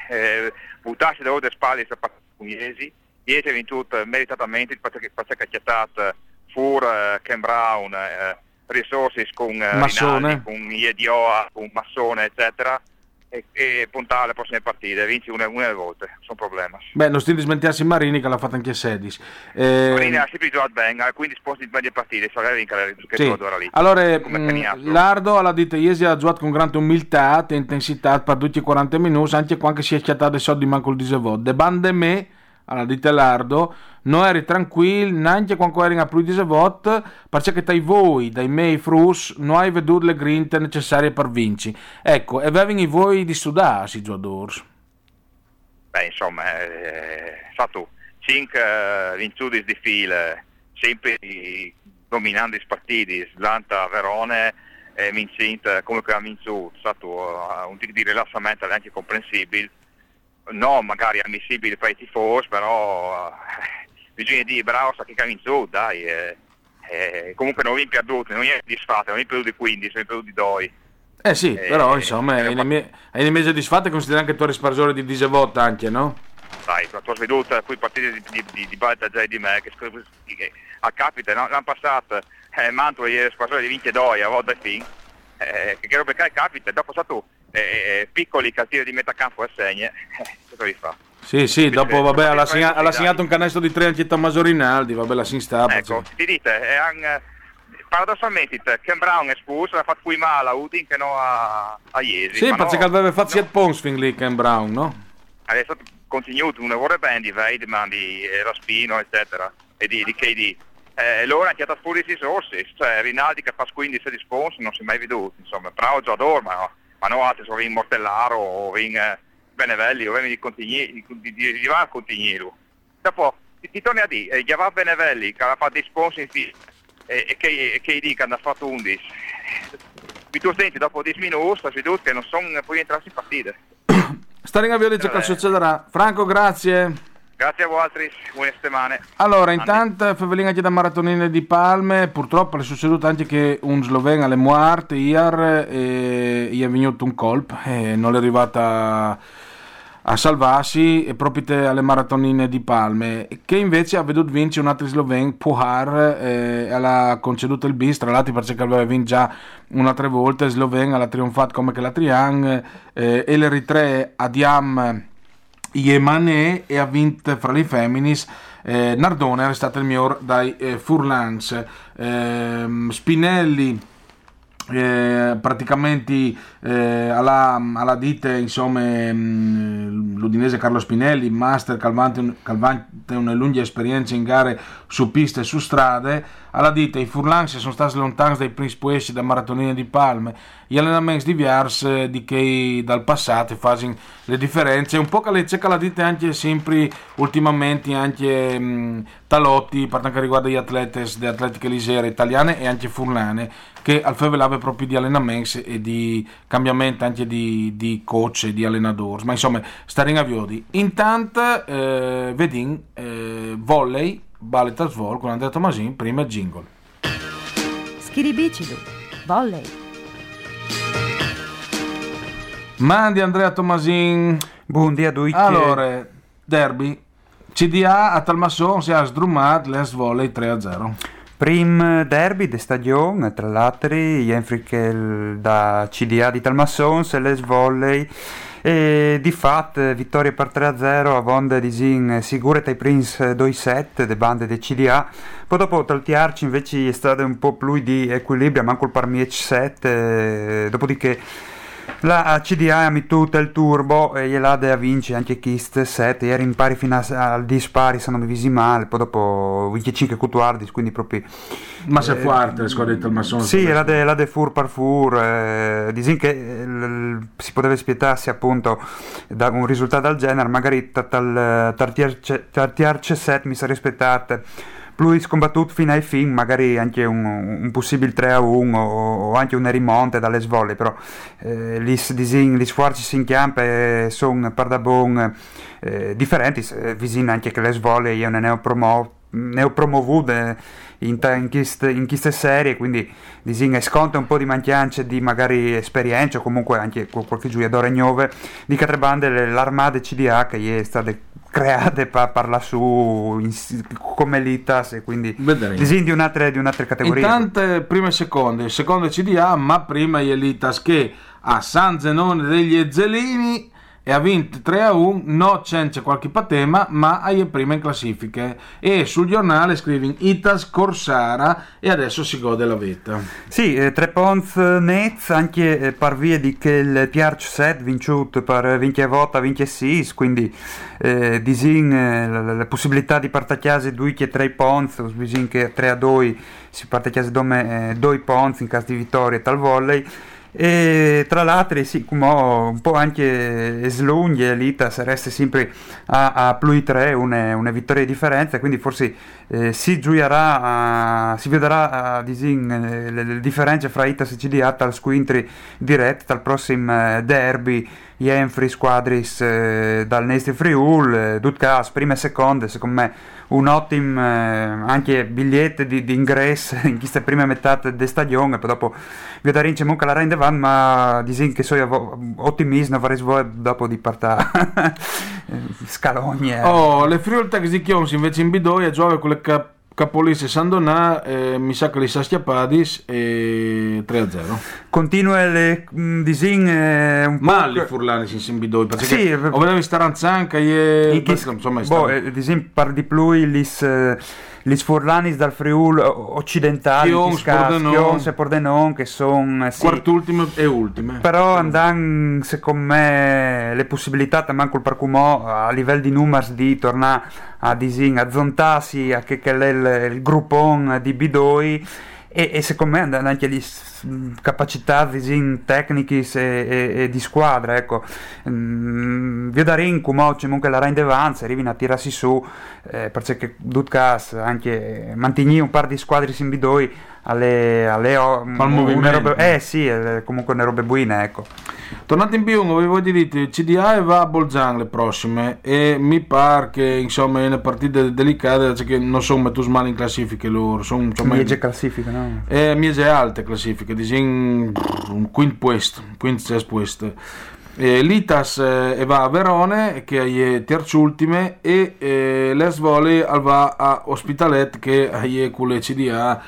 eh, buttarsi da oltre spalle per pugliesi Iesi ha vinto meritatamente perché ha accettato Fur, eh, Ken Brown, eh, risorse con eh, Massone. Rinaldi, con Iedioa, con Massone, eccetera, e, e puntare alle prossime partite, vinci una, una alle volte, sono problemi. Beh, non sti smentirsi Marini che l'ha fatta anche Sedis. Eh, Marini ha sempre giocato bene, quindi sposti di meglio partite, che vincere che Sì. ora lì. Allora, mh, Caniato. Lardo alla dita ieri ha giocato con grande umiltà e intensità per tutti i 40 minuti, anche quando si è schiattato i soldi manco il disevot. De bande me, alla dita Lardo, non eri tranquillo, neanche quando eri a più disevot, perché dai voi, dai miei frus, non hai veduto le grinte necessarie per vincere. Ecco, e i voi di studarsi, i giocatori. Beh, insomma, eh, sa tu, 5 vintuti di fila, sempre dominando i partiti, Slanta, Verone, e vincente come che ha vinto, sa tu, eh, un tipo di rilassamento anche comprensibile, no magari ammissibile per i tifosi, però eh, bisogna dire bravo sa che ha vinto, dai, eh, eh, comunque non vi perduti, non vi disfate, non vi perduti 15, non vi perduti 2. Eh sì, Eh, però insomma, eh, ai nemi- ai nemici disfatte considera anche tu rispargiore di disevot anche, no? dai, la tua sveduta, qui partite di, di, di, di Balta già di me, che, che a capita, no? l'anno passato, eh, Mantua è spasore di vince doi, a volte fin, eh, che roba che capita, dopo stato eh, eh, piccoli cattivi di metà campo e segne, cosa vi fa? Sì, sì, dopo vabbè, sì, segna- segnato un canestro di tre anche Tommaso Rinaldi, vabbè, la si instapa. Ecco, ti dite, è un, eh, paradossalmente, Ken Brown è espulso, ha fatto qui male a Udin che no a, a Iesi. Sì, ma perché no, aveva fatto 7 punti fin lì Ken Brown, no? adesso continuato una ora bene di Weidman, di eh, Raspino, eccetera, e di, di KD. Eh, loro hanno chiamato fuori i risorse, cioè Rinaldi che fa 15 di sponsor non si è mai veduto, insomma, bravo giocatore, ma, no, ma no altri sono in Mortellaro o in eh, Benevelli o in di Contigni- di, di, di, Van Contignero. Dopo ti, ti torni a dire, eh, Giavar Benevelli che ha fatto dei sponsor in fila e, e, K- e KD che hanno fatto 11. Mi tu senti dopo 10 minuti, sta veduto che non sono puoi entrare in partite. Stare in avvio dice che succederà. Franco, grazie. Grazie a voi buone settimane. Allora, intanto Fevelin anche da Maratonine di Palme, purtroppo è succeduto anche che un sloveno alle ieri e gli è venuto un colpo e non è arrivata a salvarsi e proprio alle Maratonine di Palme. Che invece ha veduto vincere un altro sloveno, Puhar e ha conceduto il bis tra l'altro perché aveva vinto già un'altra volta sloveno ha trionfato come che la Triang eh, e l'Eritre Adiam Yemane e ha vinto fra le femminis eh, Nardone è stato il miglior dai eh, Furlans. Ehm, Spinelli eh, praticamente eh, alla, alla dite insomma ehm, l'udinese Carlo Spinelli master calvante calvante una lunga esperienza in gare su piste e su strade. Alla dite i Furlans sono stati lontani dai primi puesci da maratonine di Palme. Gli allenamenti diversi di che dal passato fanno le differenze. Un po' che le cerca la dite anche sempre ultimamente anche mh, talotti per quanto riguarda gli atleti le atletiche leggere italiane e anche furlane che al fevelave proprio di allenamenti e di cambiamento anche di, di coach e di allenatori ma insomma stare in aviodi intanto eh, vedin eh, volley ballet al svol con Andrea Tomasin prima jingle Schiribicidu, volley. Mandi Andrea Tomasin. Buongiorno a tutti. Allora, derby. CDA a Talmasson si è sdrumato l'Es Volley 3-0. Prim derby di stagione, tra l'altro, Jenfrikel da CDA di Talmasson, se les volley. E di fatto, vittoria per 3-0 a Vonda di Zin, sicure ai Prince 2-7, le bande di CDA. Poi dopo Taltiarci invece è stato un po' più di equilibrio, manco il Parmiec 7, dopodiché la CDA ha mittuto il turbo e gliel'ha a vince anche Kist 7 ieri in pari fino a- al dispari sono divisi male poi dopo vince 5 cutuardis quindi proprio Ma se forte le squadre di Talmasson. sì la de, la de fur par fur eh, disin che eh, si poteva aspettarsi appunto da un risultato del genere magari tal tartiarce 7 mi sarei aspettato più scombattuto fino ai fin, magari anche un, un possibile 3 a 1 o, o anche una rimonta dalle svolte, però eh, gli, disin, gli sforzi in campo sono per da buon eh, differenti, eh, vicino anche che le svolte io ne ho, promo, ne ho promovute in, in, in queste serie, quindi disin sconta un po' di mancanze di magari esperienza o comunque anche qual- qualche giocatore nuovo di altre bande l'armata CDA che è stata create per parla su in, come l'ITAS e quindi disegni di un'altra, di un'altra categoria. Tante prime e seconde, seconde CDA, ma prima è l'ITAS che a San Zenone degli Ezzelini e ha vinto 3 a 1, no c'è qualche patema, ma è prima in classifiche. E sul giornale scrive Itas Corsara e adesso si gode la vita. Sì, eh, tre Pons Nets, anche eh, per via di che il Piarch set vinciuto per vinche vota, vinche sis, quindi eh, disin eh, la, la, possibilità di partacchiare due che tre Pons, disin che 3 a 2 si partacchiare come eh, due Pons in caso di vittoria tal volley e tra l'altro sì, un po' anche Slunghi e Lita sareste sempre a, a più 3 una, una vittoria di differenza quindi forse eh, si gioierà si vedrà uh, disin, eh, le, le, differenze fra Itas e CDA tal squintri diretto dal prossimo eh, derby Jenfri squadris eh, dal Nesti Friul Dutkas prime e seconde secondo me un ottimo anche biglietto di, di, ingresso in questa prima metà del stagione poi dopo Viodarin c'è la rende van ma disin che so ottimismo vorrei voi dopo di partire scalogne oh le Friul Taxi invece in Bidoia gioca con le cap Capolisse Sandonà, eh, mi sa che li sa Schiapadis e 3-0. Continua le mm, disin eh, un Ma li furlani si simbidoi, perché sì, o vedevi Staranzanca e... Insomma, boh, eh, disin par di più lis... Eh, gli sforlanis dal Friul occidentali, Chions, Pordenon, e Pordenon che sono sì, quart'ultime e ultime. Però andando secondo me le possibilità manco il parcumò a livello di numeri di tornare a disin a zontarsi a che, che è il, il gruppon di Bidoi e, e secondo me anche le capacità tecniche e, e, e, di squadra ecco. Mm, Viodarin come comunque la Rain Devance arrivi a tirarsi su eh, perché Dutkas anche mantigni un par di squadre in bidoi alle, alle un, robe, eh sì comunque ne robe buine ecco Tornate in Biungo, vi voglio dire, CDA va a Bolzano le prossime e mi pare che insomma è una partita delicata cioè che non sono mettute male in classifiche loro, sono insomma miege classifiche, no? Eh, miege alte classifiche, disin un quinto posto, quinto sesto posto. Eh, L'Itas eh, va a Verone che è terzultime e eh, l'Esvoli va a Ospitalet che è con le CDA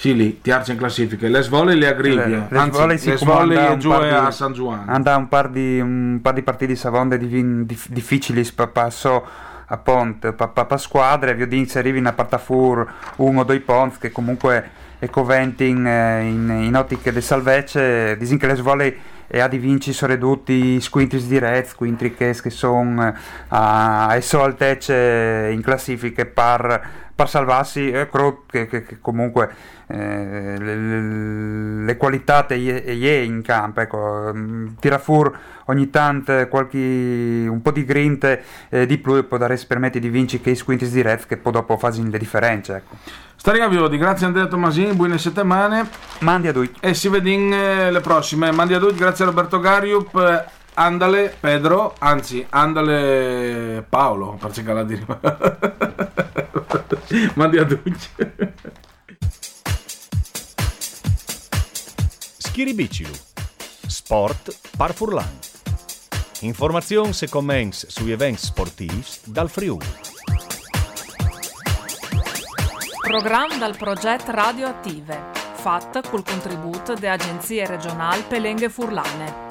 sì, lì, ti arce in classifica. Le svole le aggribia. Le, Anzi, le svole giù a San Juan. Anda un par di, un par di partite savonde di, di, difficili, passo a Pont, papà squadre, vi odin se arrivi in Partafur uno o due Pont che comunque è coventing eh, in, in ottiche del salvece, disin che le svole e a di vinci sono ridotti squintris diretti, squintri che sono uh, a esso altece in classifiche par, par salvarsi, eh, credo che, che, che comunque eh, le, le, qualità è in campo, ecco, mm, tira fuori ogni tanto qualche, un po' di grinte eh, di più e può dare permette di vincere che i squintris diretti che poi dopo fanno le differenze. Ecco. Stariga Viodi, grazie Andrea Tomasini, buone settimane. Mandi a tutti. E si vede eh, le prossime. Mandi a tutti, grazie a Roberto Gariup. Andale Pedro, anzi, andale Paolo, perché la dire. Mandi a tutti. Schiribicilu. Sport par Furlan. Informazioni e commenti sugli eventi sportivi dal Friuli. Program dal progetto Radioattive, fatto col contributo de agenzie regionali Pelenghe Furlane.